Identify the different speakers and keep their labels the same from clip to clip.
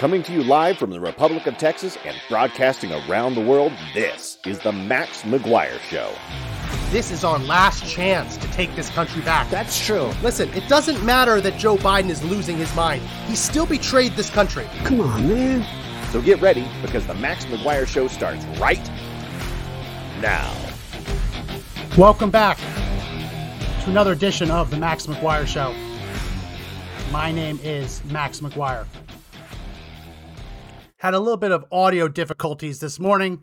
Speaker 1: Coming to you live from the Republic of Texas and broadcasting around the world, this is the Max McGuire Show.
Speaker 2: This is our last chance to take this country back.
Speaker 3: That's true.
Speaker 2: Listen, it doesn't matter that Joe Biden is losing his mind. He still betrayed this country.
Speaker 3: Come on, man.
Speaker 1: So get ready because the Max McGuire Show starts right now.
Speaker 4: Welcome back to another edition of the Max McGuire Show. My name is Max McGuire. Had a little bit of audio difficulties this morning,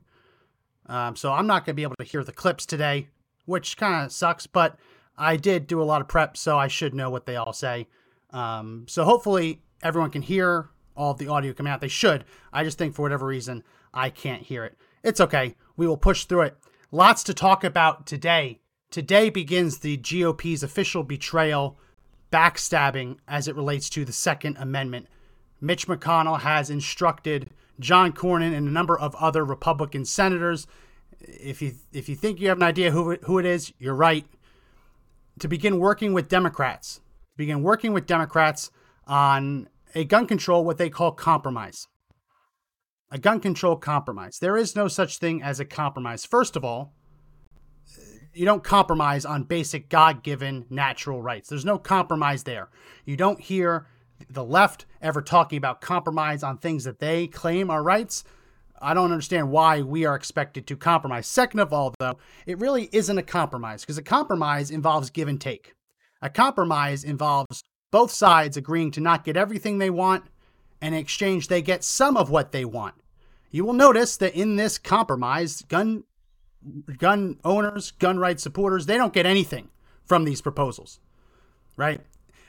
Speaker 4: um, so I'm not going to be able to hear the clips today, which kind of sucks, but I did do a lot of prep, so I should know what they all say. Um, so hopefully everyone can hear all of the audio coming out. They should. I just think for whatever reason, I can't hear it. It's okay. We will push through it. Lots to talk about today. Today begins the GOP's official betrayal, backstabbing as it relates to the Second Amendment. Mitch McConnell has instructed John Cornyn and a number of other Republican senators. If you if you think you have an idea who who it is, you're right. To begin working with Democrats, begin working with Democrats on a gun control, what they call compromise. A gun control compromise. There is no such thing as a compromise. First of all, you don't compromise on basic God given natural rights. There's no compromise there. You don't hear the left ever talking about compromise on things that they claim are rights. I don't understand why we are expected to compromise. Second of all, though, it really isn't a compromise because a compromise involves give and take. A compromise involves both sides agreeing to not get everything they want, and in exchange, they get some of what they want. You will notice that in this compromise, gun gun owners, gun rights supporters, they don't get anything from these proposals, right?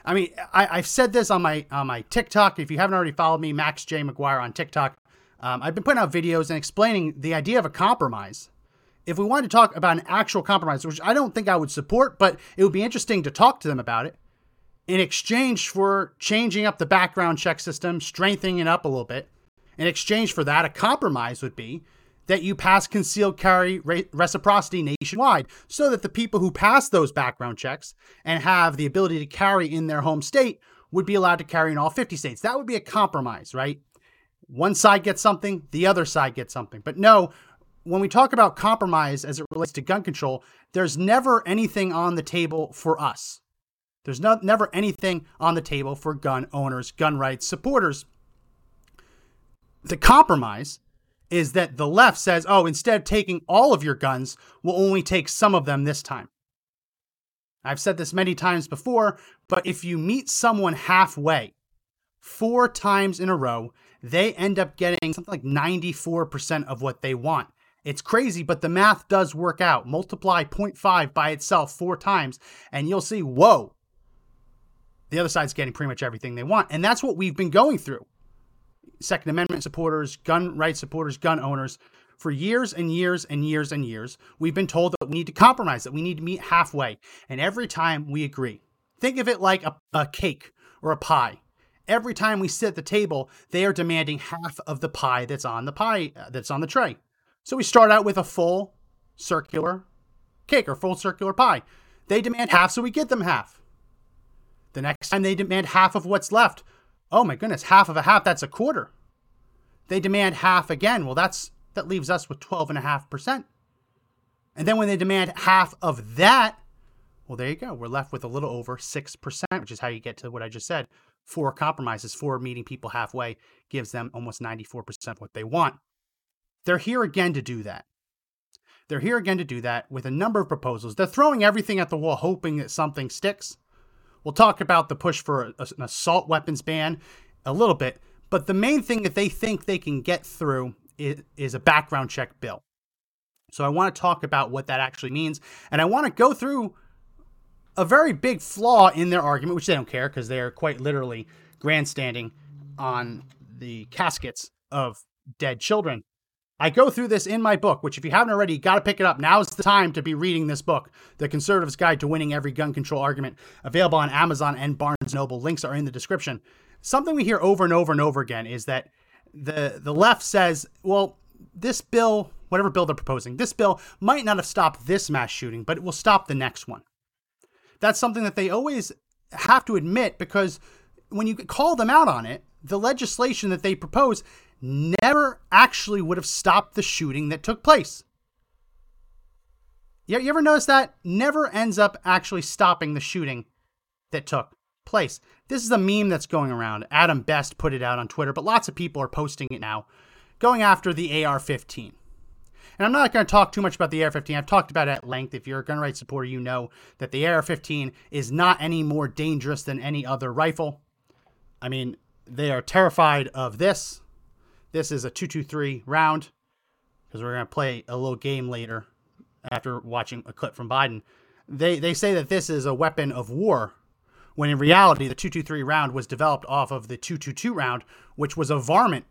Speaker 4: I mean, I, have said this on my on my TikTok. If you haven't already followed me, Max J McGuire on TikTok, um, I've been putting out videos and explaining the idea of a compromise. If we wanted to talk about an actual compromise, which I don't think I would support, but it would be interesting to talk to them about it, in exchange for changing up the background check system, strengthening it up a little bit, in exchange for that, a compromise would be that you pass concealed carry reciprocity nationwide so that the people who pass those background checks and have the ability to carry in their home state would be allowed to carry in all 50 states. That would be a compromise, right? One side gets something, the other side gets something. But no, when we talk about compromise as it relates to gun control, there's never anything on the table for us. There's no, never anything on the table for gun owners, gun rights supporters. The compromise is that the left says, oh, instead of taking all of your guns, we'll only take some of them this time. I've said this many times before, but if you meet someone halfway four times in a row, they end up getting something like 94% of what they want. It's crazy, but the math does work out. Multiply 0.5 by itself four times, and you'll see, whoa, the other side's getting pretty much everything they want. And that's what we've been going through. Second Amendment supporters, gun rights supporters, gun owners, for years and years and years and years, we've been told that we need to compromise, that we need to meet halfway. And every time we agree. Think of it like a, a cake or a pie. Every time we sit at the table, they are demanding half of the pie that's on the pie uh, that's on the tray. So we start out with a full circular cake or full circular pie. They demand half, so we get them half. The next time they demand half of what's left, Oh my goodness, half of a half, that's a quarter. They demand half again. Well, that's that leaves us with 12.5%. And then when they demand half of that, well, there you go. We're left with a little over 6%, which is how you get to what I just said. Four compromises, four meeting people halfway gives them almost 94% what they want. They're here again to do that. They're here again to do that with a number of proposals. They're throwing everything at the wall, hoping that something sticks. We'll talk about the push for a, an assault weapons ban a little bit, but the main thing that they think they can get through is, is a background check bill. So I want to talk about what that actually means, and I want to go through a very big flaw in their argument, which they don't care because they're quite literally grandstanding on the caskets of dead children. I go through this in my book, which if you haven't already, you got to pick it up. Now is the time to be reading this book, The Conservative's Guide to Winning Every Gun Control Argument, available on Amazon and Barnes Noble. Links are in the description. Something we hear over and over and over again is that the the left says, well, this bill, whatever bill they're proposing, this bill might not have stopped this mass shooting, but it will stop the next one. That's something that they always have to admit because when you call them out on it, the legislation that they propose never actually would have stopped the shooting that took place. You, ever notice that? Never ends up actually stopping the shooting that took place. This is a meme that's going around. Adam Best put it out on Twitter, but lots of people are posting it now, going after the AR 15. And I'm not going to talk too much about the AR 15. I've talked about it at length. If you're a gun rights supporter, you know that the AR 15 is not any more dangerous than any other rifle. I mean, they are terrified of this. This is a 223 round because we're going to play a little game later after watching a clip from Biden. They, they say that this is a weapon of war when in reality the 223 round was developed off of the 222 round, which was a varmint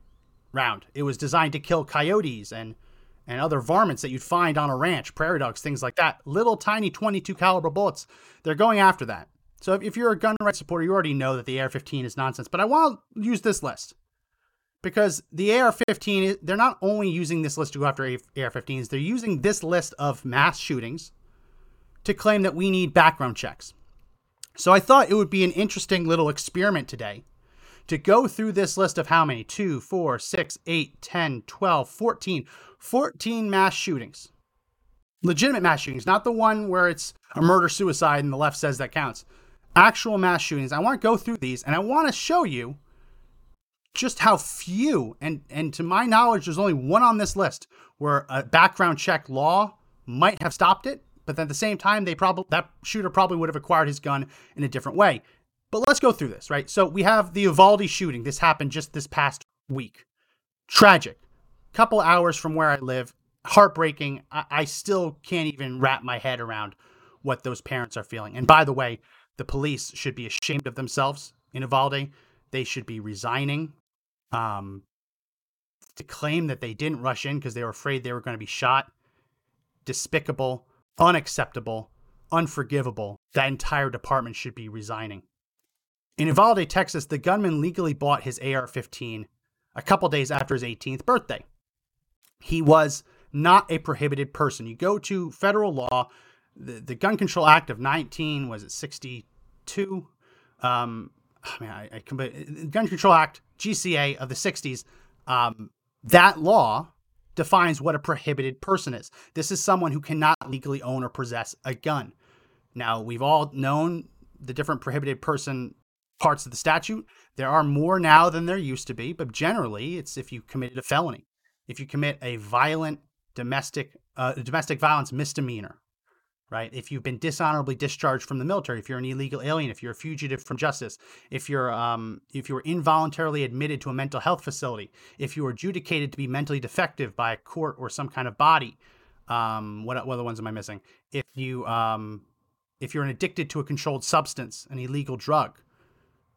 Speaker 4: round. It was designed to kill coyotes and and other varmints that you'd find on a ranch, prairie dogs, things like that. Little tiny 22 caliber bullets. They're going after that. So if, if you're a gun rights supporter, you already know that the AR-15 is nonsense. But I want to use this list because the AR-15, they're not only using this list to go after AR-15s, they're using this list of mass shootings to claim that we need background checks. So I thought it would be an interesting little experiment today to go through this list of how many 2, 4, 6, 8, 10, 12, 14, 14 mass shootings. Legitimate mass shootings, not the one where it's a murder suicide and the left says that counts. Actual mass shootings. I want to go through these and I want to show you just how few and and to my knowledge there's only one on this list where a background check law might have stopped it but at the same time, they probably that shooter probably would have acquired his gun in a different way. But let's go through this, right? So we have the Uvalde shooting. This happened just this past week. Tragic. Couple hours from where I live. Heartbreaking. I, I still can't even wrap my head around what those parents are feeling. And by the way, the police should be ashamed of themselves in Uvalde. They should be resigning. Um, to claim that they didn't rush in because they were afraid they were going to be shot. Despicable unacceptable, unforgivable. That entire department should be resigning. In Uvalde, Texas, the gunman legally bought his AR 15 a couple days after his 18th birthday. He was not a prohibited person. You go to federal law, the, the Gun Control Act of 19, was it 62? Um, I mean, I, I Gun Control Act, GCA of the 60s, um, that law defines what a prohibited person is. This is someone who cannot legally own or possess a gun. Now, we've all known the different prohibited person parts of the statute. There are more now than there used to be, but generally, it's if you committed a felony, if you commit a violent domestic uh, domestic violence misdemeanor, right? If you've been dishonorably discharged from the military, if you're an illegal alien, if you're a fugitive from justice, if you're um, if you were involuntarily admitted to a mental health facility, if you were adjudicated to be mentally defective by a court or some kind of body, um, what what other ones am I missing? If you um, if you're addicted to a controlled substance, an illegal drug,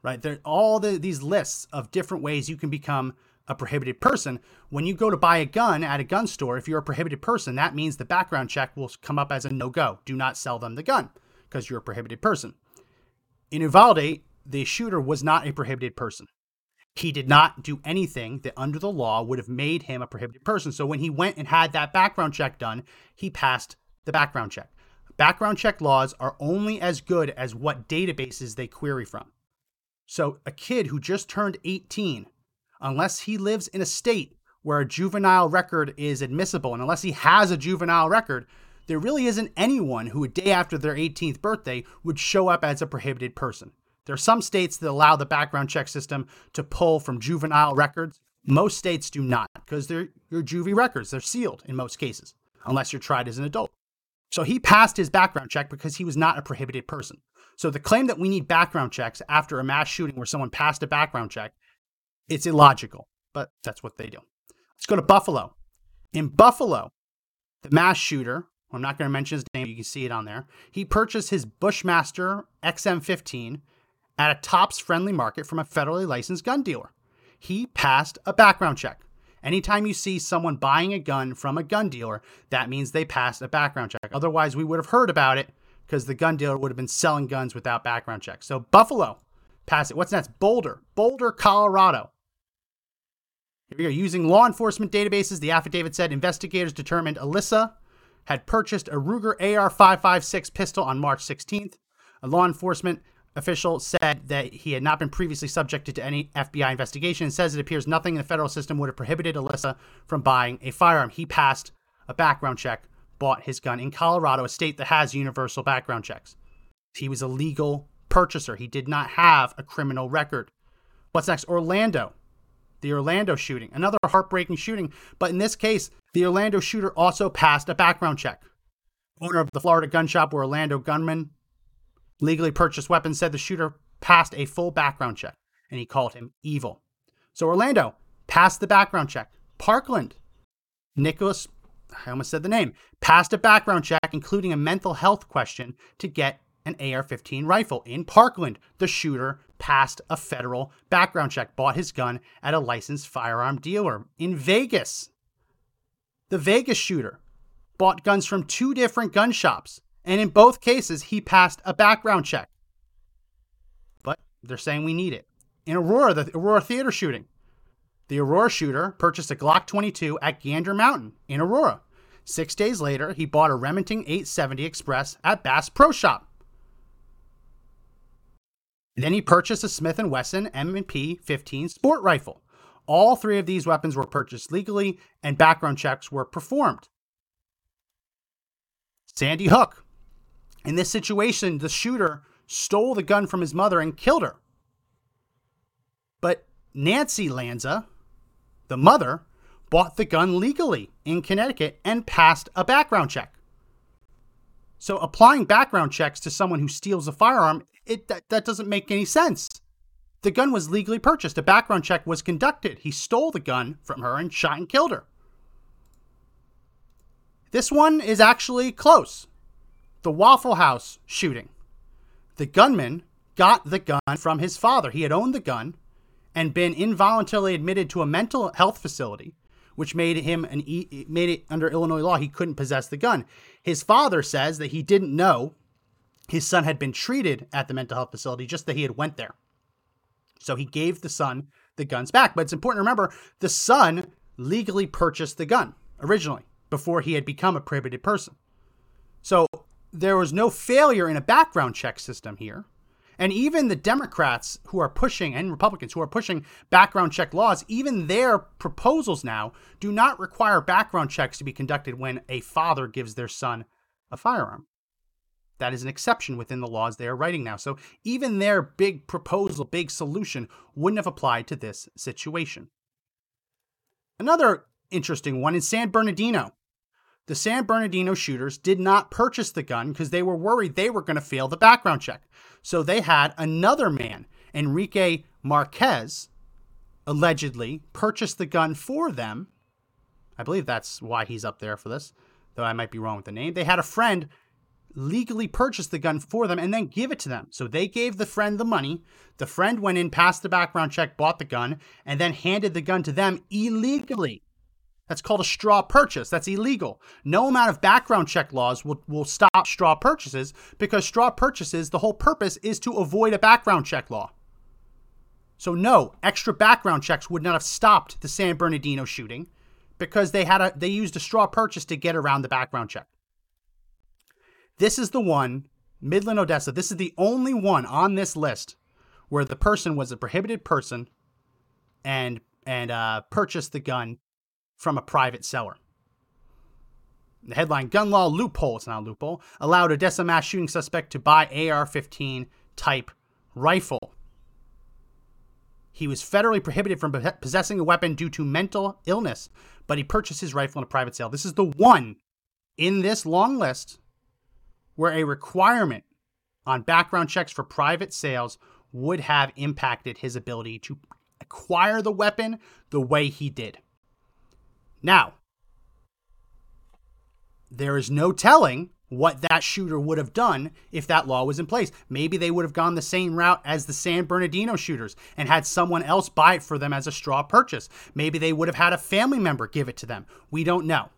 Speaker 4: right? There all the, these lists of different ways you can become a prohibited person. When you go to buy a gun at a gun store, if you're a prohibited person, that means the background check will come up as a no go. Do not sell them the gun because you're a prohibited person. In Uvalde, the shooter was not a prohibited person. He did not do anything that under the law would have made him a prohibited person. So when he went and had that background check done, he passed the background check. Background check laws are only as good as what databases they query from. So a kid who just turned 18 unless he lives in a state where a juvenile record is admissible and unless he has a juvenile record, there really isn't anyone who a day after their 18th birthday would show up as a prohibited person. There are some states that allow the background check system to pull from juvenile records. Most states do not because they're your juvie records. They're sealed in most cases, unless you're tried as an adult. So he passed his background check because he was not a prohibited person. So the claim that we need background checks after a mass shooting where someone passed a background check it's illogical, but that's what they do. Let's go to Buffalo. In Buffalo, the mass shooter, I'm not going to mention his name, you can see it on there. He purchased his Bushmaster XM15 at a Tops friendly market from a federally licensed gun dealer. He passed a background check. Anytime you see someone buying a gun from a gun dealer, that means they passed a background check. Otherwise, we would have heard about it because the gun dealer would have been selling guns without background checks. So, Buffalo pass it. What's next? Boulder, Boulder, Colorado. Here we go. Using law enforcement databases, the affidavit said investigators determined Alissa had purchased a Ruger AR 556 pistol on March 16th. A law enforcement official said that he had not been previously subjected to any FBI investigation and says it appears nothing in the federal system would have prohibited Alissa from buying a firearm. He passed a background check, bought his gun in Colorado, a state that has universal background checks. He was a legal purchaser. He did not have a criminal record. What's next? Orlando. The Orlando shooting. Another heartbreaking shooting, but in this case, the Orlando shooter also passed a background check. Owner of the Florida gun shop where Orlando gunman legally purchased weapons said the shooter passed a full background check and he called him evil. So Orlando passed the background check. Parkland, Nikolas, I almost said the name, passed a background check, including a mental health question to get an AR 15 rifle. In Parkland, the shooter passed a federal background check, bought his gun at a licensed firearm dealer. In Vegas, the Vegas shooter bought guns from two different gun shops, and in both cases, he passed a background check. But they're saying we need it. In Aurora, the Aurora theater shooting, the Aurora shooter purchased a Glock 22 at Gander Mountain in Aurora. Six days later, he bought a Remington 870 Express at Bass Pro Shop. Then he purchased a Smith & Wesson M&P 15 sport rifle. All three of these weapons were purchased legally and background checks were performed. Sandy Hook. In this situation, the shooter stole the gun from his mother and killed her. But Nancy Lanza, the mother, bought the gun legally in Connecticut and passed a background check. So applying background checks to someone who steals a firearm, it that, that doesn't make any sense. The gun was legally purchased. A background check was conducted. He stole the gun from her and shot and killed her. This one is actually close. The Waffle House shooting. The gunman got the gun from his father. He had owned the gun and been involuntarily admitted to a mental health facility, which made him an made it under Illinois law he couldn't possess the gun. His father says that he didn't know his son had been treated at the mental health facility, just that he had went there. So he gave the son the guns back. But it's important to remember the son legally purchased the gun originally before he had become a prohibited person. So there was no failure in a background check system here. And even the Democrats who are pushing, and Republicans who are pushing background check laws, even their proposals now do not require background checks to be conducted when a father gives their son a firearm. That is an exception within the laws they are writing now. So even their big proposal, big solution wouldn't have applied to this situation. Another interesting one in San Bernardino. The San Bernardino shooters did not purchase the gun because they were worried they were going to fail the background check. So they had another man, Enrique Marquez, allegedly purchased the gun for them. I believe that's why he's up there for this, though I might be wrong with the name. They had a friend legally purchase the gun for them and then give it to them. So they gave the friend the money. The friend went in, passed the background check, bought the gun, and then handed the gun to them illegally. That's called a straw purchase. That's illegal. No amount of background check laws will, will stop straw purchases because straw purchases, the whole purpose is to avoid a background check law. So, no, extra background checks would not have stopped the San Bernardino shooting because they had a they used a straw purchase to get around the background check. This is the one, Midland, Odessa. This is the only one on this list where the person was a prohibited person and and uh, purchased the gun from a private seller. The headline Gun Law Loophole, it's not a loophole, allowed Odessa mass shooting suspect to buy AR 15 type rifle. He was federally prohibited from possessing a weapon due to mental illness, but he purchased his rifle in a private sale. This is the one in this long list where a requirement on background checks for private sales would have impacted his ability to acquire the weapon the way he did. Now, there is no telling what that shooter would have done if that law was in place. Maybe they would have gone the same route as the San Bernardino shooters and had someone else buy it for them as a straw purchase. Maybe they would have had a family member give it to them. We don't know.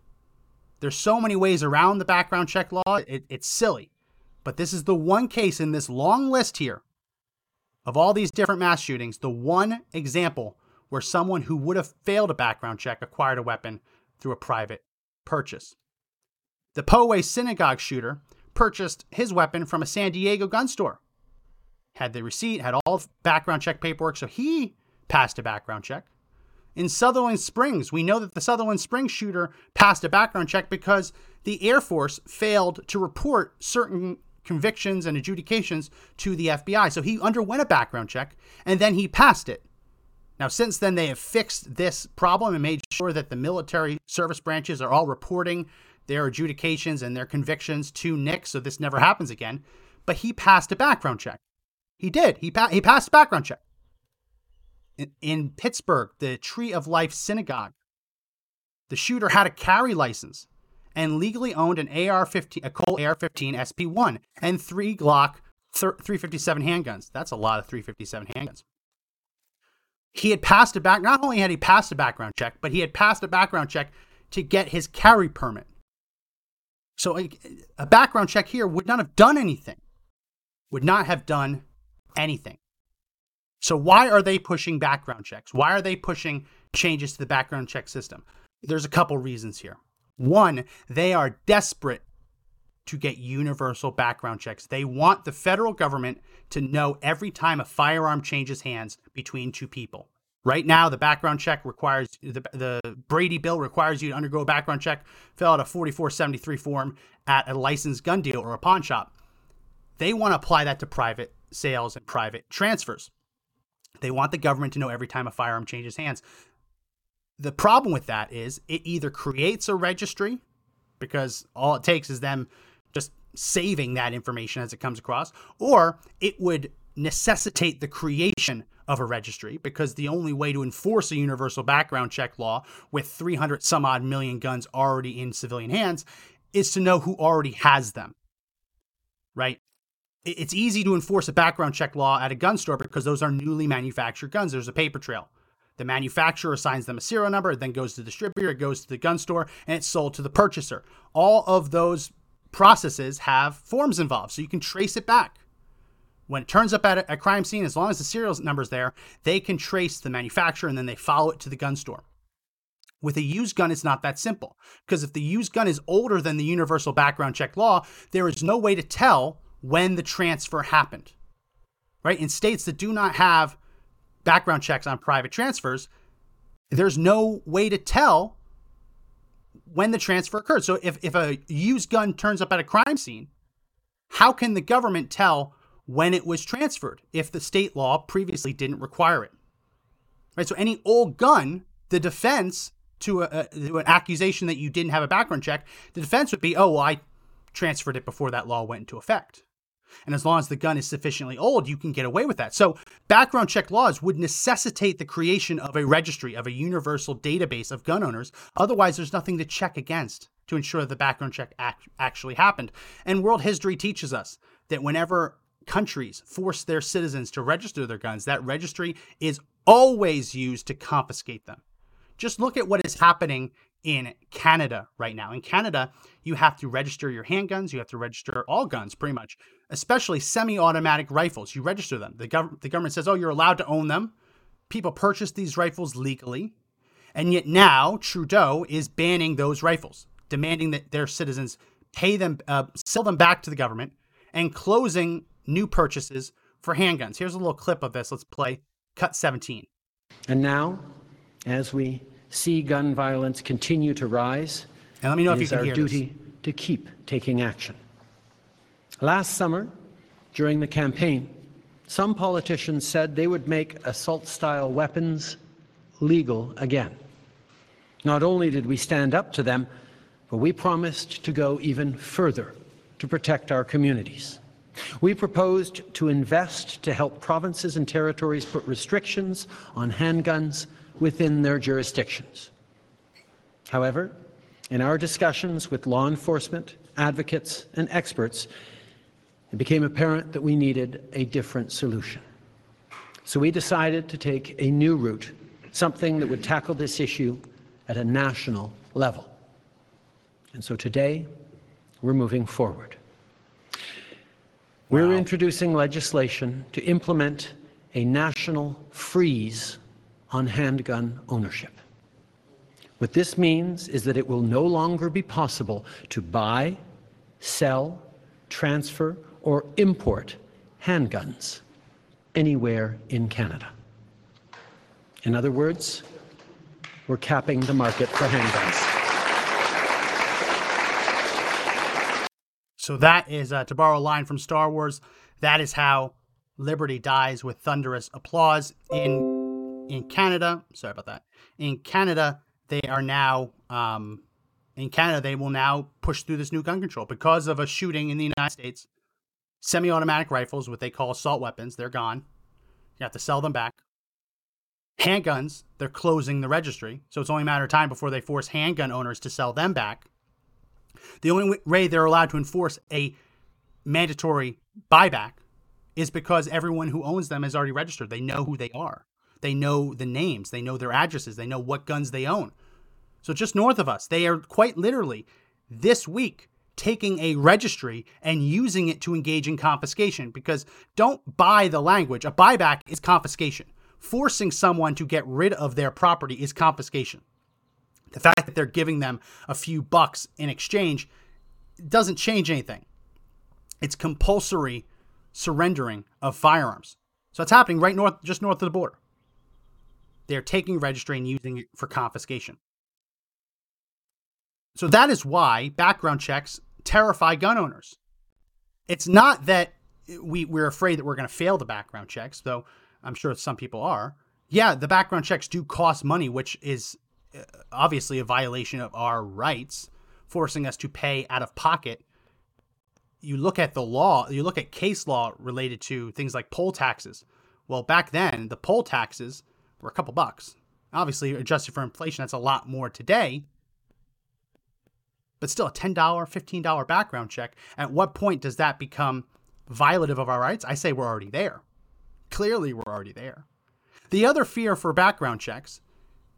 Speaker 4: There's so many ways around the background check law, it, it's silly. But this is the one case in this long list here of all these different mass shootings, the one example where someone who would have failed a background check acquired a weapon through a private purchase. The Poway synagogue shooter purchased his weapon from a San Diego gun store. had the receipt, had all background check paperwork, so he passed a background check. In Sutherland Springs, we know that the Sutherland Springs shooter passed a background check because the Air Force failed to report certain convictions and adjudications to the FBI. So he underwent a background check and then he passed it. Now, since then, they have fixed this problem and made sure that the military service branches are all reporting their adjudications and their convictions to Nick, so this never happens again. But he passed a background check. He did. He, pa- he passed a background check. In, Pittsburgh, the Tree of Life Synagogue, the shooter had a carry license and legally owned an AR-15, a Colt AR-15 SP1, and three Glock 357 handguns. That's a lot of 357 handguns. He had passed a back. Not only had he passed a background check, but he had passed a background check to get his carry permit. So a, a background check here would not have done anything. Would not have done anything. So why are they pushing background checks? Why are they pushing changes to the background check system? There's a couple reasons here. One, they are desperate to get universal background checks. They want the federal government to know every time a firearm changes hands between two people. Right now, the background check requires the, the Brady bill requires you to undergo a background check, fill out a 4473 form at a licensed gun deal or a pawn shop. They want to apply that to private sales and private transfers. They want the government to know every time a firearm changes hands. The problem with that is it either creates a registry because all it takes is them just saving that information as it comes across, or it would necessitate the creation of a registry because the only way to enforce a universal background check law with 300 some odd million guns already in civilian hands is to know who already has them. Right? It's easy to enforce a background check law at a gun store because those are newly manufactured guns. There's a paper trail. The manufacturer assigns them a serial number, it then goes to the distributor, it goes to the gun store, and it's sold to the purchaser. All of those processes have forms involved, so you can trace it back. When it turns up at a crime scene, as long as the serial number's there, they can trace the manufacturer and then they follow it to the gun store. With a used gun, it's not that simple. Because if the used gun is older than the universal background check law, there is no way to tell when the transfer happened. Right? In states that do not have background checks on private transfers, there's no way to tell when the transfer occurred. So if, if a used gun turns up at a crime scene, how can the government tell when it was transferred if the state law previously didn't require it? Right. So any old gun, the defense to, a, to an accusation that you didn't have a background check, the defense would be, oh, well, I transferred it before that law went into effect. And as long as the gun is sufficiently old, you can get away with that. So, background check laws would necessitate the creation of a registry, of a universal database of gun owners. Otherwise, there's nothing to check against to ensure the background check act- actually happened. And world history teaches us that whenever countries force their citizens to register their guns, that registry is always used to confiscate them. Just look at what is happening in Canada right now. In Canada, you have to register your handguns, you have to register all guns pretty much, especially semi automatic rifles. You register them. The, gov- the government says, oh, you're allowed to own them. People purchase these rifles legally. And yet now Trudeau is banning those rifles, demanding that their citizens pay them, uh, sell them back to the government, and closing new purchases for handguns. Here's a little clip of this. Let's play cut 17.
Speaker 3: And now, as we see gun violence continue to rise,
Speaker 4: and let me know if you can
Speaker 3: our
Speaker 4: hear
Speaker 3: duty
Speaker 4: this.
Speaker 3: to keep taking action. Last summer, during the campaign, some politicians said they would make assault style weapons legal again. Not only did we stand up to them, but we promised to go even further to protect our communities. We proposed to invest to help provinces and territories put restrictions on handguns within their jurisdictions. However, in our discussions with law enforcement, advocates, and experts, it became apparent that we needed a different solution. So we decided to take a new route, something that would tackle this issue at a national level. And so today, we're moving forward. We're introducing legislation to implement a national freeze on handgun ownership. What this means is that it will no longer be possible to buy, sell, transfer, or import handguns anywhere in Canada. In other words, we're capping the market for handguns.
Speaker 4: So that is, uh, to borrow a line from Star Wars, that is how liberty dies with thunderous applause in in Canada. Sorry about that. In Canada, they are now um, in Canada. They will now push through this new gun control because of a shooting in the United States. Semi-automatic rifles, what they call assault weapons, they're gone. You have to sell them back. Handguns, they're closing the registry, so it's only a matter of time before they force handgun owners to sell them back. The only way they're allowed to enforce a mandatory buyback is because everyone who owns them is already registered. They know who they are. They know the names, they know their addresses, they know what guns they own. So just north of us, they are quite literally this week taking a registry and using it to engage in confiscation because don't buy the language. A buyback is confiscation. Forcing someone to get rid of their property is confiscation. The fact that they're giving them a few bucks in exchange doesn't change anything. It's compulsory surrendering of firearms. So it's happening right north, just north of the border. They're taking registry and using it for confiscation. So that is why background checks terrify gun owners. It's not that we, we're afraid that we're going to fail the background checks, though I'm sure some people are. Yeah, the background checks do cost money, which is uh, obviously a violation of our rights, forcing us to pay out of pocket. You look at the law, you look at case law related to things like poll taxes. Well, back then, the poll taxes were a couple bucks. Obviously, adjusted for inflation, that's a lot more today but still a $10, $15 background check. At what point does that become violative of our rights? I say we're already there. Clearly, we're already there. The other fear for background checks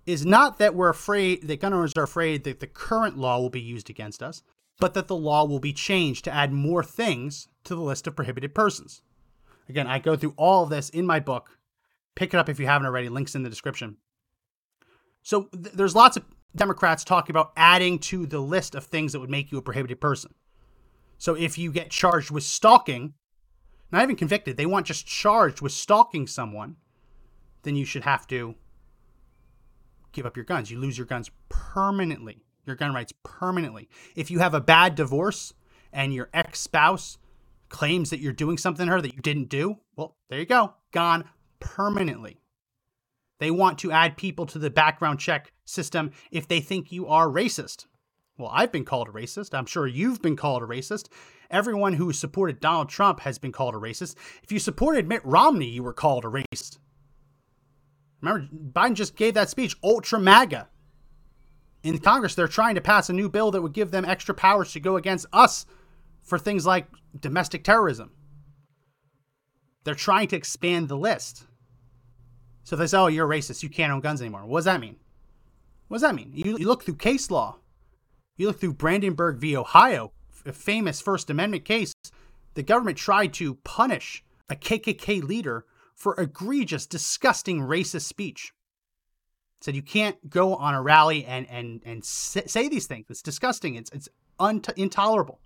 Speaker 4: is not that we're afraid that gun owners are afraid that the current law will be used against us, but that the law will be changed to add more things to the list of prohibited persons. Again, I go through all of this in my book. Pick it up if you haven't already. Links in the description. So th- there's lots of Democrats talking about adding to the list of things that would make you a prohibited person. So if you get charged with stalking, not even convicted, they want just charged with stalking someone, then you should have to give up your guns. You lose your guns permanently, your gun rights permanently. If you have a bad divorce and your ex spouse claims that you're doing something to her that you didn't do, well, there you go, gone permanently. They want to add people to the background check system if they think you are racist. Well, I've been called a racist. I'm sure you've been called a racist. Everyone who supported Donald Trump has been called a racist. If you supported Mitt Romney, you were called a racist. Remember, Biden just gave that speech, Ultra MAGA. In Congress, they're trying to pass a new bill that would give them extra powers to go against us for things like domestic terrorism. They're trying to expand the list. So they say, oh, you're racist, you can't own guns anymore. What does that mean? What does that mean? You, you look through case law. You look through Brandenburg v. Ohio, a famous First Amendment case. The government tried to punish a KKK leader for egregious, disgusting racist speech. Said you can't go on a rally and and and say these things. It's disgusting. It's it's un- intolerable.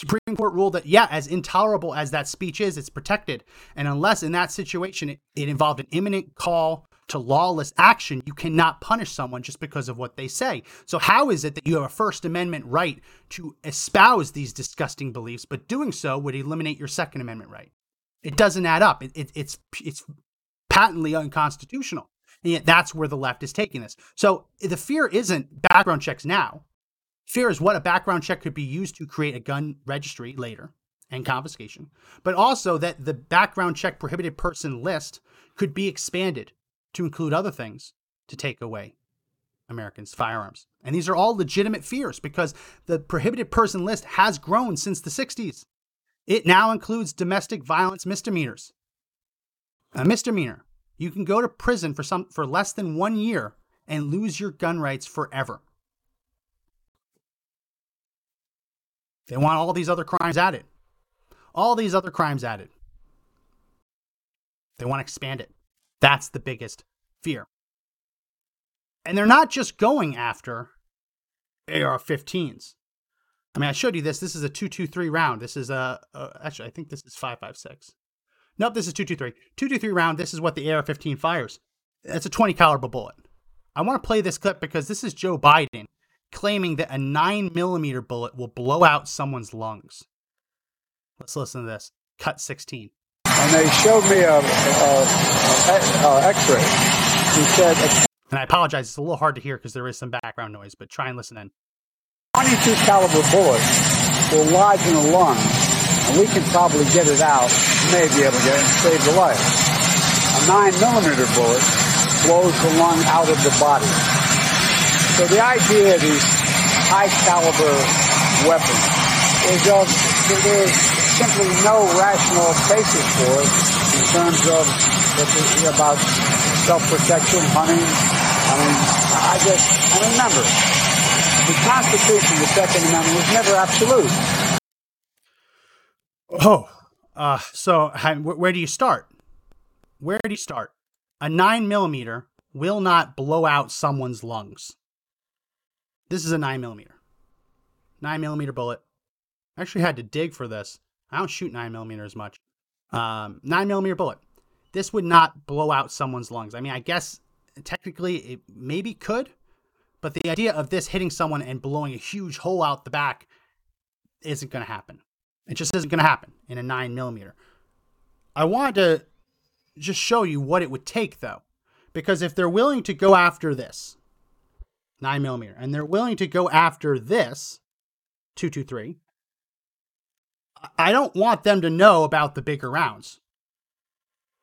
Speaker 4: Supreme Court ruled that, yeah, as intolerable as that speech is, it's protected. And unless in that situation it, it involved an imminent call to lawless action, you cannot punish someone just because of what they say. So, how is it that you have a First Amendment right to espouse these disgusting beliefs, but doing so would eliminate your Second Amendment right? It doesn't add up. It, it, it's it's patently unconstitutional, and yet that's where the left is taking this. So the fear isn't background checks now. Fear is what a background check could be used to create a gun registry later and confiscation, but also that the background check prohibited person list could be expanded to include other things to take away Americans' firearms. And these are all legitimate fears because the prohibited person list has grown since the 60s. It now includes domestic violence misdemeanors. A misdemeanor, you can go to prison for some for less than 1 year and lose your gun rights forever. They want all these other crimes added. All these other crimes added. They want to expand it. That's the biggest fear. And they're not just going after AR 15s. I mean, I showed you this. This is a 223 round. This is a, a actually, I think this is 556. Nope, this is 223. 223 round. This is what the AR 15 fires. It's a 20 caliber bullet. I want to play this clip because this is Joe Biden claiming that a 9 millimeter bullet will blow out someone's lungs. Let's listen to this. Cut 16.
Speaker 5: And they showed me a, a, a, a X-ray. He said,
Speaker 4: and I apologize, it's a little hard to hear because there is some background noise, but try and listen in.
Speaker 5: 22 caliber bullet will lodge in the lung, and we can probably get it out, may be able to get it and save the life. A 9 millimeter bullet blows the lung out of the body. So the idea of these high caliber weapons is of there is simply no rational basis for it in terms of about self-protection, hunting. I mean, I just, I remember, the Constitution, the Second Amendment, was never absolute.
Speaker 4: Oh, uh, so where do you start? Where do you start? A nine millimeter will not blow out someone's lungs. This is a nine millimeter. Nine millimeter bullet. I actually had to dig for this. I don't shoot nine millimeters as much. Um, nine millimeter bullet. This would not blow out someone's lungs. I mean, I guess technically it maybe could, but the idea of this hitting someone and blowing a huge hole out the back isn't going to happen. It just isn't going to happen in a nine millimeter. I wanted to just show you what it would take though, because if they're willing to go after this nine millimeter and they're willing to go after this 223, I don't want them to know about the bigger rounds.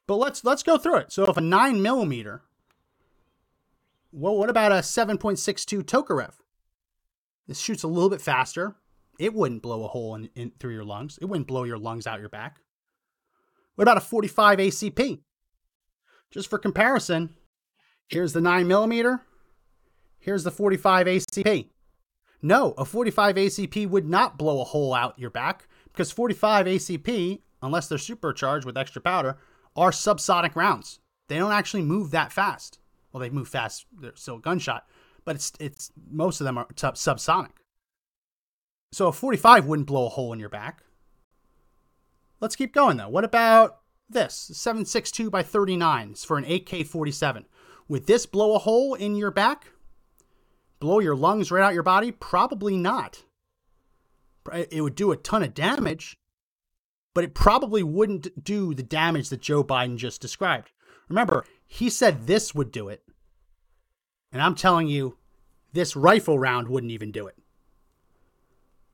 Speaker 4: But let's let's go through it. So if a nine millimeter, well, what about a 7.62 Tokarev? This shoots a little bit faster. It wouldn't blow a hole in, in through your lungs. It wouldn't blow your lungs out your back. What about a 45 ACP? Just for comparison, here's the 9 millimeter. Here's the 45 ACP. No, a 45 ACP would not blow a hole out your back because 45 ACP, unless they're supercharged with extra powder, are subsonic rounds. They don't actually move that fast. Well, they move fast. They're still gunshot, but it's it's most of them are sub- subsonic. So a 45 wouldn't blow a hole in your back. Let's keep going though. What about this? 762 by 39 is for an AK-47. Would this blow a hole in your back? Blow your lungs right out your body? Probably not. It would do a ton of damage, but it probably wouldn't do the damage that Joe Biden just described. Remember, he said this would do it. And I'm telling you, this rifle round wouldn't even do it.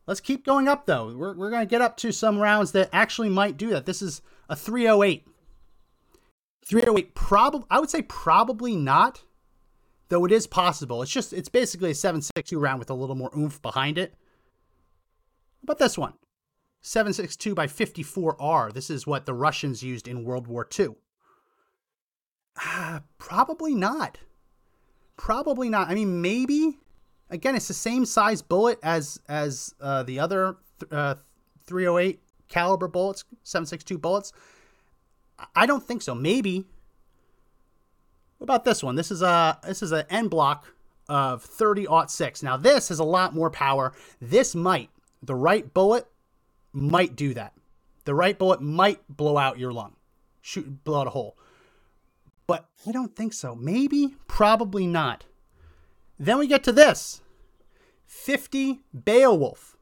Speaker 4: Let's keep going up, though. We're, we're going to get up to some rounds that actually might do that. This is a 308. 308, probably, I would say probably not, though it is possible. It's just, it's basically a 7.62 round with a little more oomph behind it. How about this one? 762 by 54R. This is what the Russians used in World War II. Uh, probably not. Probably not. I mean, maybe. Again, it's the same size bullet as as uh, the other uh, 308 caliber bullets, 762 bullets. I don't think so. Maybe. What about this one? This is a this is an en bloc of 30 six. Now this has a lot more power. This might the right bullet might do that. The right bullet might blow out your lung, shoot, blow out a hole. But I don't think so. Maybe, probably not. Then we get to this 50 Beowulf.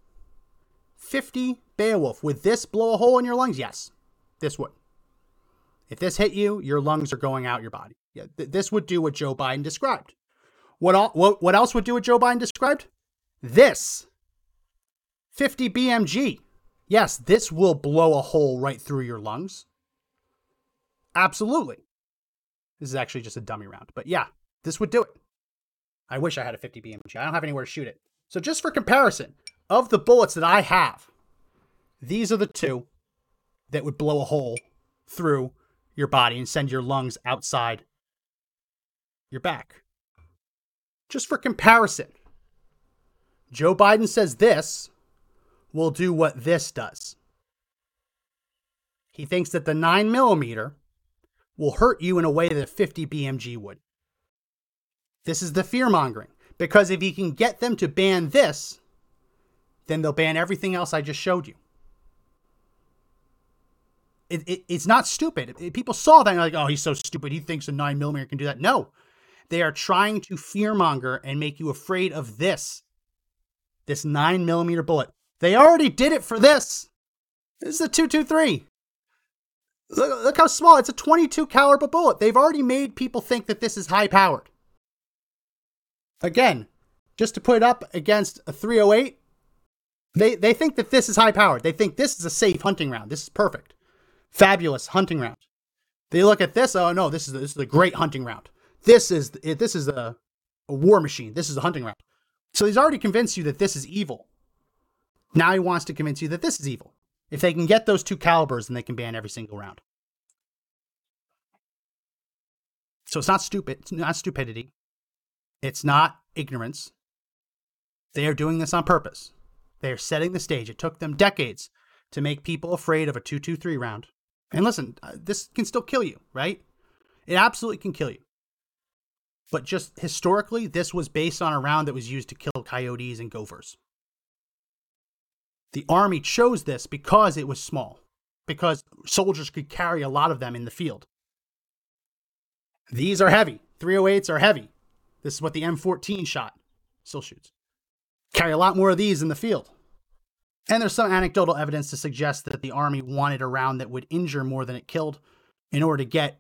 Speaker 4: 50 Beowulf. Would this blow a hole in your lungs? Yes, this would. If this hit you, your lungs are going out your body. Yeah, th- this would do what Joe Biden described. What, all, what, what else would do what Joe Biden described? This 50 BMG. Yes, this will blow a hole right through your lungs. Absolutely. This is actually just a dummy round. But yeah, this would do it. I wish I had a 50 BMG. I don't have anywhere to shoot it. So just for comparison, of the bullets that I have, these are the two that would blow a hole through your body and send your lungs outside your back. Just for comparison, Joe Biden says this will do what this does. He thinks that the 9 millimeter will hurt you in a way that a 50 BMG would. This is the fear mongering. Because if he can get them to ban this, then they'll ban everything else I just showed you. it, it, it's not stupid. People saw that and like, oh, he's so stupid. He thinks a nine millimeter can do that. No, they are trying to fearmonger and make you afraid of this, this nine millimeter bullet. They already did it for this. This is a 223. Look, look how small. It's a 22 caliber bullet. They've already made people think that this is high powered. Again, just to put it up against a 308, they, they think that this is high powered. They think this is a safe hunting round. This is perfect. Fabulous hunting round. They look at this, oh no, this is, this is a great hunting round. This is this is a, a war machine. This is a hunting round. So he's already convinced you that this is evil. Now he wants to convince you that this is evil. If they can get those two calibers, then they can ban every single round. So it's not stupid. It's not stupidity. It's not ignorance. They are doing this on purpose. They are setting the stage. It took them decades to make people afraid of a 223 round. And listen, uh, this can still kill you, right? It absolutely can kill you. But just historically, this was based on a round that was used to kill coyotes and gophers. The Army chose this because it was small, because soldiers could carry a lot of them in the field. These are heavy. 308s are heavy. This is what the M14 shot still shoots. Carry a lot more of these in the field. And there's some anecdotal evidence to suggest that the Army wanted a round that would injure more than it killed in order to get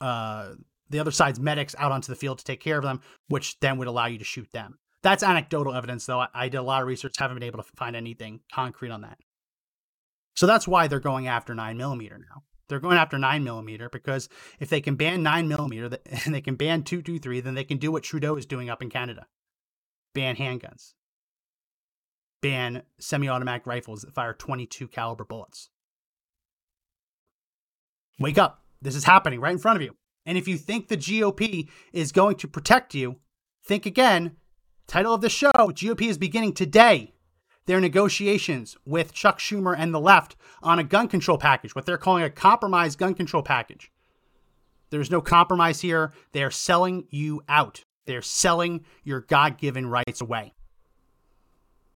Speaker 4: uh, the other side's medics out onto the field to take care of them, which then would allow you to shoot them. That's anecdotal evidence, though. I, I did a lot of research, haven't been able to find anything concrete on that. So that's why they're going after 9 millimeter now. They're going after 9 millimeter because if they can ban 9 millimeter and they can ban 223, then they can do what Trudeau is doing up in Canada ban handguns, ban semi automatic rifles that fire 22 caliber bullets. Wake up. This is happening right in front of you. And if you think the GOP is going to protect you, think again. Title of the show GOP is beginning today their negotiations with Chuck Schumer and the left on a gun control package, what they're calling a compromise gun control package. There's no compromise here. They are selling you out, they're selling your God given rights away.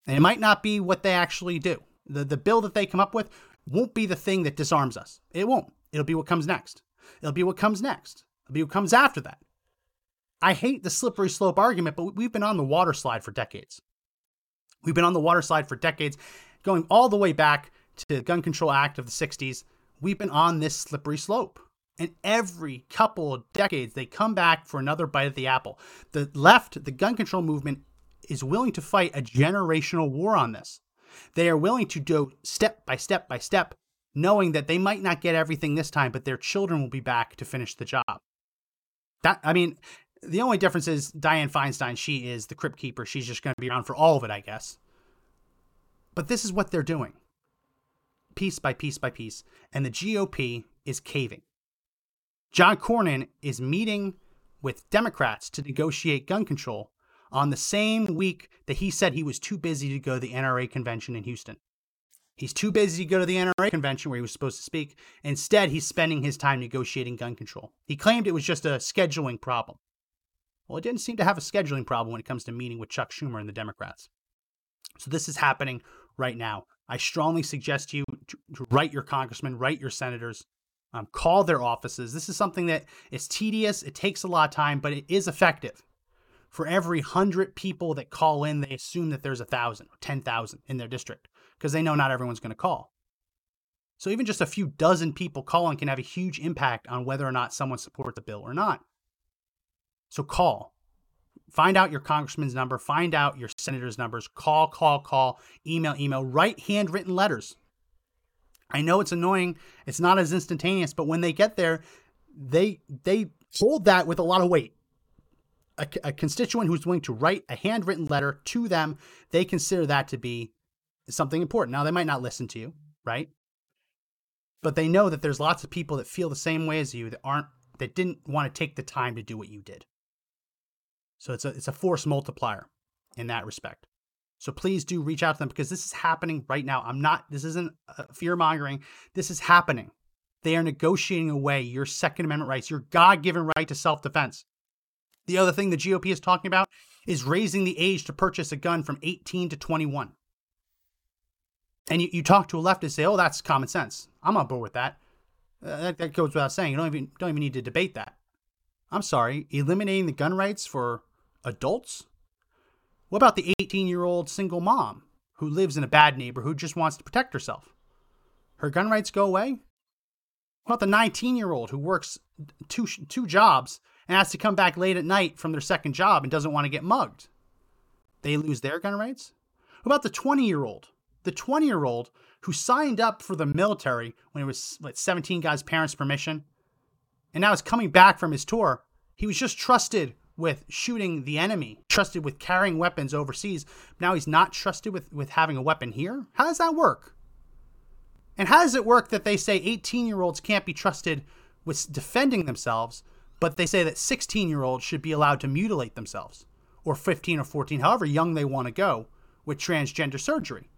Speaker 4: And it might not be what they actually do. The, the bill that they come up with won't be the thing that disarms us. It won't. It'll be what comes next. It'll be what comes next. It'll be what comes after that. I hate the slippery slope argument, but we've been on the water slide for decades. We've been on the water slide for decades, going all the way back to the Gun Control Act of the 60s. We've been on this slippery slope. And every couple of decades, they come back for another bite of the apple. The left, the gun control movement, is willing to fight a generational war on this. They are willing to do step by step by step knowing that they might not get everything this time, but their children will be back to finish the job. That I mean, the only difference is Dianne Feinstein, she is the crypt keeper. She's just going to be around for all of it, I guess. But this is what they're doing. Piece by piece by piece, and the GOP is caving. John Cornyn is meeting with Democrats to negotiate gun control on the same week that he said he was too busy to go to the NRA convention in Houston. He's too busy to go to the NRA convention where he was supposed to speak. Instead, he's spending his time negotiating gun control. He claimed it was just a scheduling problem. Well, it didn't seem to have a scheduling problem when it comes to meeting with Chuck Schumer and the Democrats. So this is happening right now. I strongly suggest you write your congressmen, write your senators, um, call their offices. This is something that is tedious. It takes a lot of time, but it is effective. For every hundred people that call in, they assume that there's a thousand or ten thousand in their district because they know not everyone's going to call. So even just a few dozen people calling can have a huge impact on whether or not someone supports the bill or not. So call. Find out your congressman's number, find out your senator's numbers, call, call, call, email, email, write handwritten letters. I know it's annoying, it's not as instantaneous, but when they get there, they they hold that with a lot of weight. A, a constituent who's willing to write a handwritten letter to them, they consider that to be something important. Now, they might not listen to you, right? But they know that there's lots of people that feel the same way as you that aren't that didn't want to take the time to do what you did. So it's a it's a force multiplier in that respect. So please do reach out to them because this is happening right now. I'm not this isn't fear mongering. This is happening. They are negotiating away your Second Amendment rights, your God given right to self defense. The other thing the GOP is talking about is raising the age to purchase a gun from 18 to 21. And you, you talk to a leftist, and say, oh, that's common sense. I'm on board with that. Uh, that, that goes without saying. You don't even don't even need to debate that. I'm sorry, eliminating the gun rights for adults? What about the 18 year old single mom who lives in a bad neighborhood just wants to protect herself? Her gun rights go away? What about the 19 year old who works two, two jobs and has to come back late at night from their second job and doesn't want to get mugged? They lose their gun rights? What about the 20 year old? The 20 year old who signed up for the military when he was like 17 guys' parents' permission and now is coming back from his tour. He was just trusted with shooting the enemy, trusted with carrying weapons overseas. Now he's not trusted with, with having a weapon here? How does that work? And how does it work that they say 18 year olds can't be trusted with defending themselves, but they say that 16 year olds should be allowed to mutilate themselves, or 15 or 14, however young they want to go, with transgender surgery?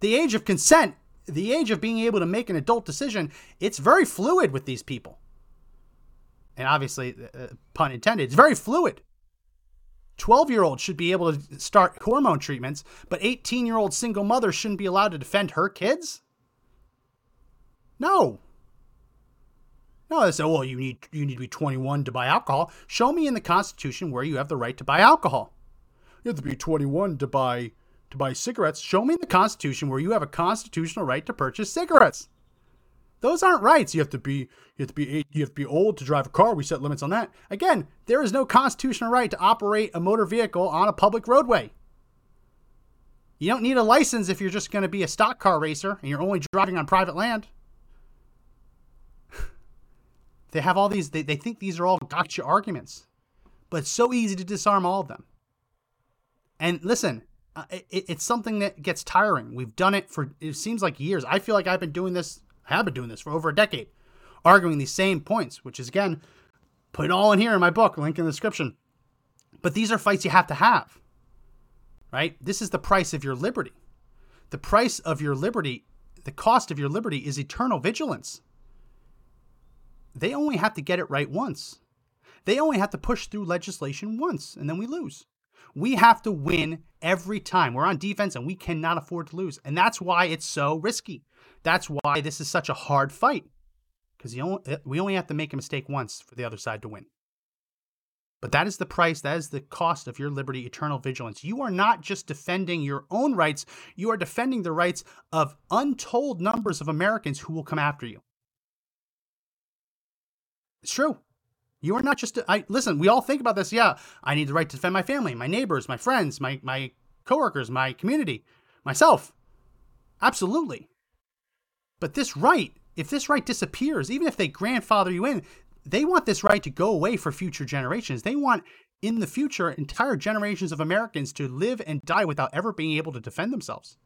Speaker 4: The age of consent, the age of being able to make an adult decision, it's very fluid with these people and obviously, uh, pun intended, it's very fluid. 12 year olds should be able to start hormone treatments, but 18 year old single mother shouldn't be allowed to defend her kids? No. No, they say, well, you need you need to be 21 to buy alcohol. Show me in the Constitution where you have the right to buy alcohol. You have to be 21 to buy to buy cigarettes. Show me the Constitution where you have a constitutional right to purchase cigarettes. Those aren't rights. You have to be you have to be you have to be old to drive a car. We set limits on that. Again, there is no constitutional right to operate a motor vehicle on a public roadway. You don't need a license if you're just going to be a stock car racer and you're only driving on private land. they have all these they, they think these are all gotcha arguments. But it's so easy to disarm all of them. And listen, it, it's something that gets tiring. We've done it for it seems like years. I feel like I've been doing this I have been doing this for over a decade, arguing these same points, which is again, put it all in here in my book, link in the description. But these are fights you have to have, right? This is the price of your liberty. The price of your liberty, the cost of your liberty is eternal vigilance. They only have to get it right once. They only have to push through legislation once, and then we lose. We have to win every time. We're on defense and we cannot afford to lose. And that's why it's so risky. That's why this is such a hard fight. Because we only have to make a mistake once for the other side to win. But that is the price, that is the cost of your liberty, eternal vigilance. You are not just defending your own rights, you are defending the rights of untold numbers of Americans who will come after you. It's true. You are not just I listen, we all think about this. Yeah, I need the right to defend my family, my neighbors, my friends, my my coworkers, my community, myself. Absolutely. But this right, if this right disappears, even if they grandfather you in, they want this right to go away for future generations. They want in the future entire generations of Americans to live and die without ever being able to defend themselves.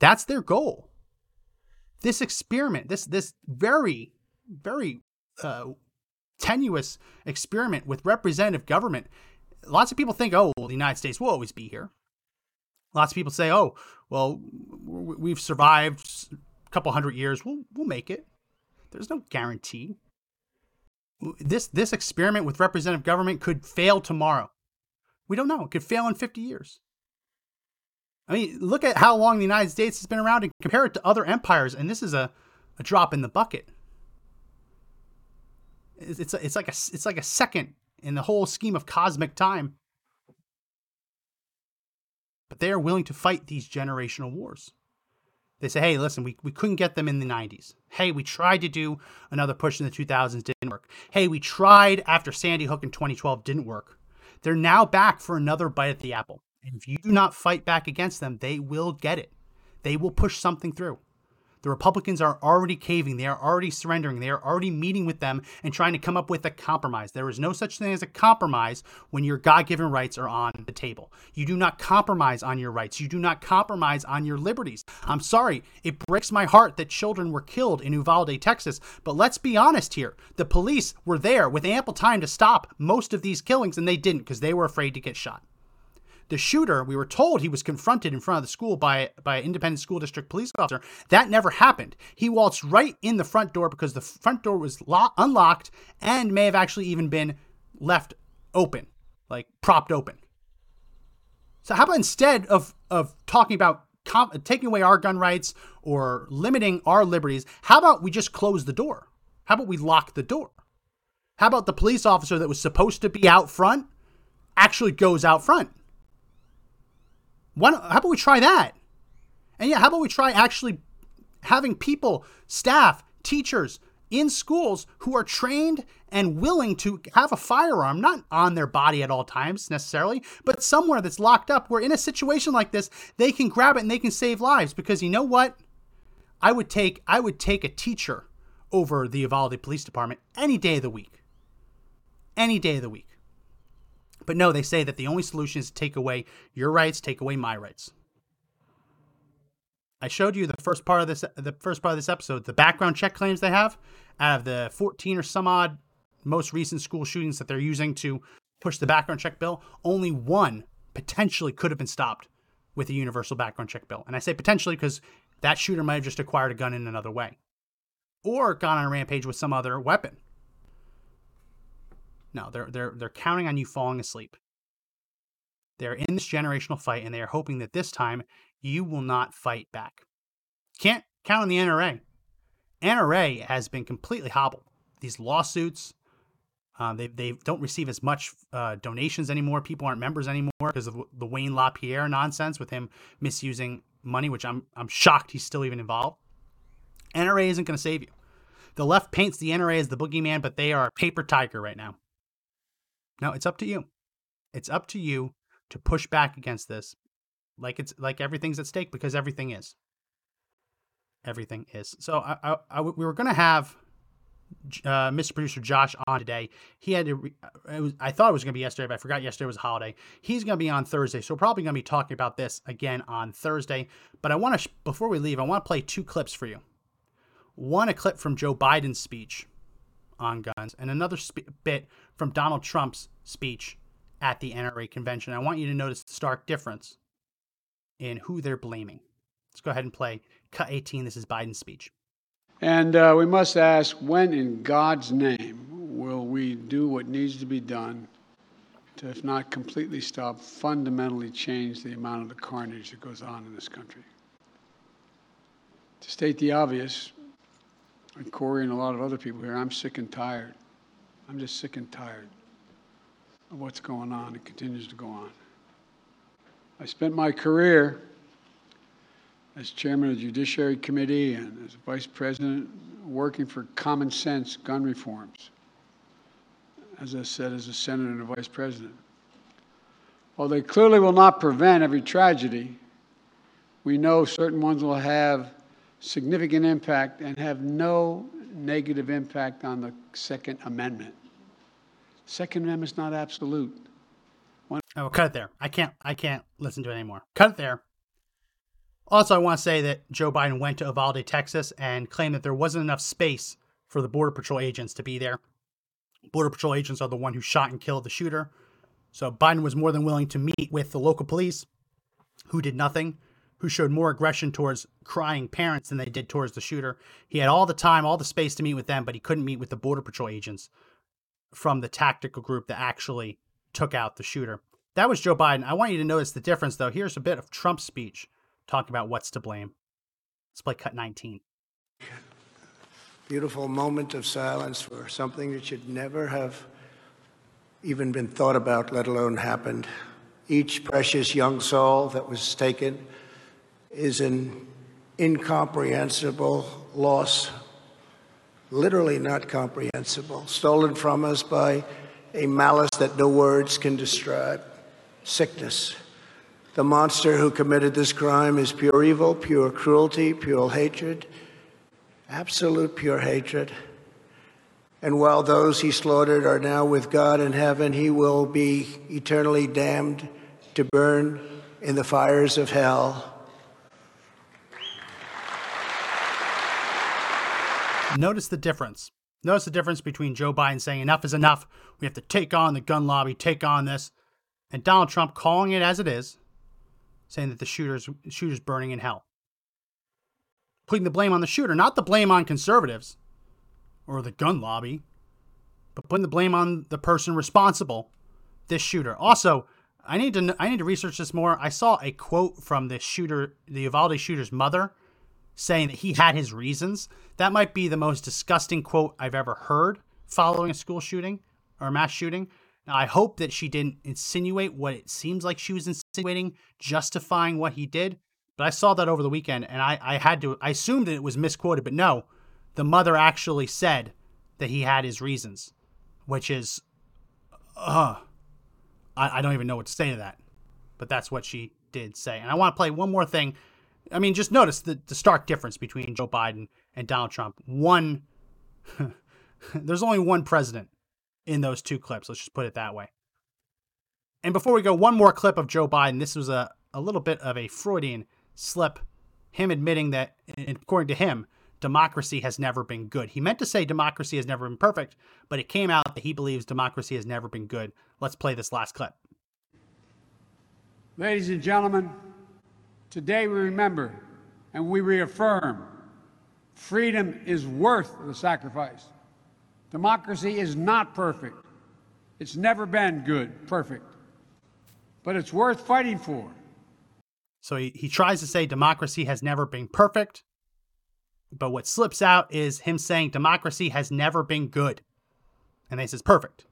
Speaker 4: That's their goal. This experiment, this this very very uh, tenuous experiment with representative government. Lots of people think, oh, well, the United States will always be here. Lots of people say, oh, well, we've survived a couple hundred years. We'll, we'll make it. There's no guarantee. This, this experiment with representative government could fail tomorrow. We don't know. It could fail in 50 years. I mean, look at how long the United States has been around and compare it to other empires, and this is a, a drop in the bucket. It's, it's, like a it's like a second in the whole scheme of cosmic time but they are willing to fight these generational wars. They say, hey, listen, we, we couldn't get them in the 90s. Hey, we tried to do another push in the 2000s, didn't work. Hey, we tried after Sandy Hook in 2012, didn't work. They're now back for another bite at the apple. And if you do not fight back against them, they will get it. They will push something through. The Republicans are already caving. They are already surrendering. They are already meeting with them and trying to come up with a compromise. There is no such thing as a compromise when your God given rights are on the table. You do not compromise on your rights. You do not compromise on your liberties. I'm sorry. It breaks my heart that children were killed in Uvalde, Texas. But let's be honest here. The police were there with ample time to stop most of these killings, and they didn't because they were afraid to get shot. The shooter, we were told he was confronted in front of the school by, by an independent school district police officer. That never happened. He waltzed right in the front door because the front door was lo- unlocked and may have actually even been left open, like propped open. So how about instead of of talking about comp- taking away our gun rights or limiting our liberties, how about we just close the door? How about we lock the door? How about the police officer that was supposed to be out front actually goes out front? Why how about we try that? And yeah, how about we try actually having people, staff, teachers in schools who are trained and willing to have a firearm, not on their body at all times necessarily, but somewhere that's locked up where in a situation like this, they can grab it and they can save lives. Because you know what? I would take I would take a teacher over the Uvalde Police Department any day of the week. Any day of the week. But no, they say that the only solution is to take away your rights, take away my rights. I showed you the first part of this the first part of this episode, the background check claims they have out of the 14 or some odd most recent school shootings that they're using to push the background check bill, only one potentially could have been stopped with a universal background check bill. And I say potentially because that shooter might have just acquired a gun in another way or gone on a rampage with some other weapon. No, they're they're they're counting on you falling asleep. They're in this generational fight and they are hoping that this time you will not fight back. Can't count on the NRA. NRA has been completely hobbled. These lawsuits, uh, they, they don't receive as much uh, donations anymore. People aren't members anymore because of the Wayne LaPierre nonsense with him misusing money, which I'm, I'm shocked he's still even involved. NRA isn't going to save you. The left paints the NRA as the boogeyman, but they are a paper tiger right now. No, it's up to you. It's up to you to push back against this like it's like everything's at stake because everything is everything is so i, I, I we were going to have uh, Mr. Producer Josh on today. He had to. Re- was, I thought it was going to be yesterday, but I forgot yesterday was a holiday. He's going to be on Thursday, so we're probably going to be talking about this again on Thursday. But I want to, before we leave, I want to play two clips for you. One, a clip from Joe Biden's speech on guns, and another bit from Donald Trump's speech at the NRA convention. I want you to notice the stark difference in who they're blaming. Let's go ahead and play cut 18. This is Biden's speech.
Speaker 6: And uh, we must ask when, in God's name, will we do what needs to be done to, if not completely stop, fundamentally change the amount of the carnage that goes on in this country? To state the obvious, and Corey and a lot of other people here, I'm sick and tired. I'm just sick and tired of what's going on and continues to go on. I spent my career as chairman of the Judiciary Committee and as vice president working for common sense gun reforms. As I said, as a senator and a vice president. While they clearly will not prevent every tragedy, we know certain ones will have significant impact and have no negative impact on the Second Amendment. Second Amendment is not absolute.
Speaker 4: Oh, cut it there. I can't. I can't listen to it anymore. Cut it there. Also, I want to say that Joe Biden went to Uvalde, Texas, and claimed that there wasn't enough space for the Border Patrol agents to be there. Border Patrol agents are the one who shot and killed the shooter. So Biden was more than willing to meet with the local police, who did nothing, who showed more aggression towards crying parents than they did towards the shooter. He had all the time, all the space to meet with them, but he couldn't meet with the Border Patrol agents from the tactical group that actually took out the shooter. That was Joe Biden. I want you to notice the difference, though. Here's a bit of Trump's speech talking about what's to blame. Let's play cut 19.
Speaker 7: Beautiful moment of silence for something that should never have even been thought about, let alone happened. Each precious young soul that was taken is an incomprehensible loss, literally not comprehensible, stolen from us by a malice that no words can describe sickness. The monster who committed this crime is pure evil, pure cruelty, pure hatred, absolute pure hatred. And while those he slaughtered are now with God in heaven, he will be eternally damned to burn in the fires of hell.
Speaker 4: Notice the difference. Notice the difference between Joe Biden saying enough is enough. We have to take on the gun lobby, take on this and Donald Trump calling it as it is, saying that the shooter's shooter's burning in hell. Putting the blame on the shooter, not the blame on conservatives or the gun lobby, but putting the blame on the person responsible, this shooter. Also, I need to I need to research this more. I saw a quote from the shooter, the Uvalde shooter's mother, saying that he had his reasons. That might be the most disgusting quote I've ever heard following a school shooting or mass shooting. Now, I hope that she didn't insinuate what it seems like she was insinuating, justifying what he did. But I saw that over the weekend, and I, I had to I assumed that it was misquoted, but no, the mother actually said that he had his reasons, which is, uh, I, I don't even know what to say to that. But that's what she did say. And I want to play one more thing. I mean, just notice the, the stark difference between Joe Biden and Donald Trump. One, there's only one president in those two clips. Let's just put it that way. And before we go, one more clip of Joe Biden. This was a, a little bit of a Freudian slip. Him admitting that, according to him, democracy has never been good. He meant to say democracy has never been perfect, but it came out that he believes democracy has never been good. Let's play this last clip.
Speaker 6: Ladies and gentlemen, today we remember and we reaffirm freedom is worth the sacrifice. Democracy is not perfect. It's never been good, perfect. But it's worth fighting for.
Speaker 4: So he, he tries to say democracy has never been perfect, but what slips out is him saying democracy has never been good. And they says perfect.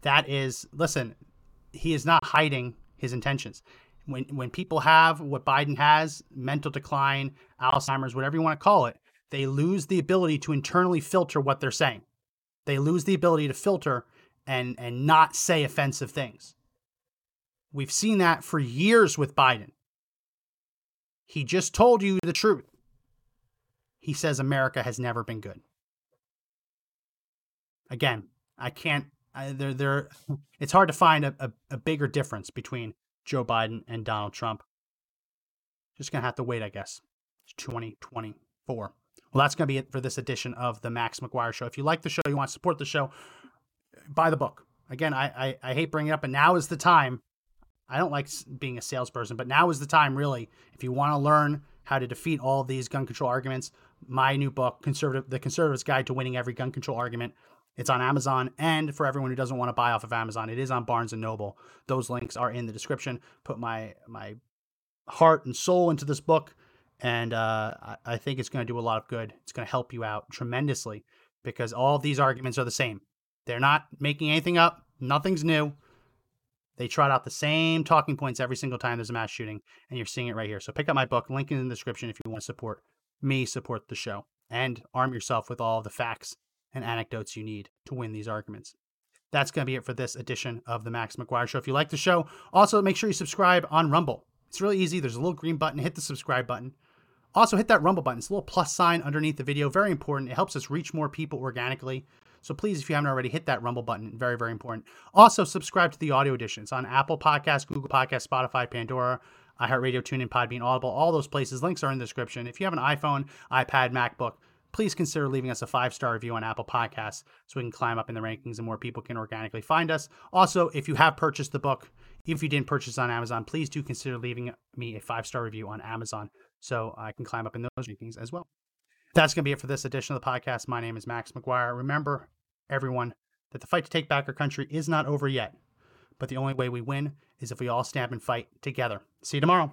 Speaker 4: That is, listen, he is not hiding his intentions. When when people have what Biden has, mental decline, Alzheimer's, whatever you want to call it, they lose the ability to internally filter what they're saying. They lose the ability to filter and and not say offensive things. We've seen that for years with Biden. He just told you the truth he says America has never been good. Again, I can't. I, there, there. It's hard to find a, a, a bigger difference between Joe Biden and Donald Trump. Just gonna have to wait, I guess. It's 2024. Well, that's gonna be it for this edition of the Max McGuire Show. If you like the show, you want to support the show, buy the book. Again, I, I, I hate bringing it up, but now is the time. I don't like being a salesperson, but now is the time, really. If you want to learn how to defeat all these gun control arguments, my new book, Conservative The Conservative's Guide to Winning Every Gun Control Argument. It's on Amazon, and for everyone who doesn't want to buy off of Amazon, it is on Barnes and Noble. Those links are in the description. Put my my heart and soul into this book, and uh, I think it's going to do a lot of good. It's going to help you out tremendously because all these arguments are the same. They're not making anything up. Nothing's new. They trot out the same talking points every single time there's a mass shooting, and you're seeing it right here. So pick up my book. Link in the description if you want to support me support the show and arm yourself with all the facts and anecdotes you need to win these arguments. That's going to be it for this edition of the Max McGuire Show. If you like the show, also make sure you subscribe on Rumble. It's really easy. There's a little green button. Hit the subscribe button. Also, hit that Rumble button. It's a little plus sign underneath the video. Very important. It helps us reach more people organically. So please, if you haven't already, hit that Rumble button. Very, very important. Also, subscribe to the audio edition. It's on Apple Podcasts, Google Podcasts, Spotify, Pandora, iHeartRadio, TuneIn, Podbean, Audible, all those places. Links are in the description. If you have an iPhone, iPad, MacBook, please consider leaving us a five star review on Apple Podcasts so we can climb up in the rankings and more people can organically find us. Also, if you have purchased the book, if you didn't purchase on Amazon, please do consider leaving me a five star review on Amazon so I can climb up in those rankings as well. That's going to be it for this edition of the podcast. My name is Max McGuire. Remember, everyone, that the fight to take back our country is not over yet. But the only way we win is if we all stand and fight together. See you tomorrow.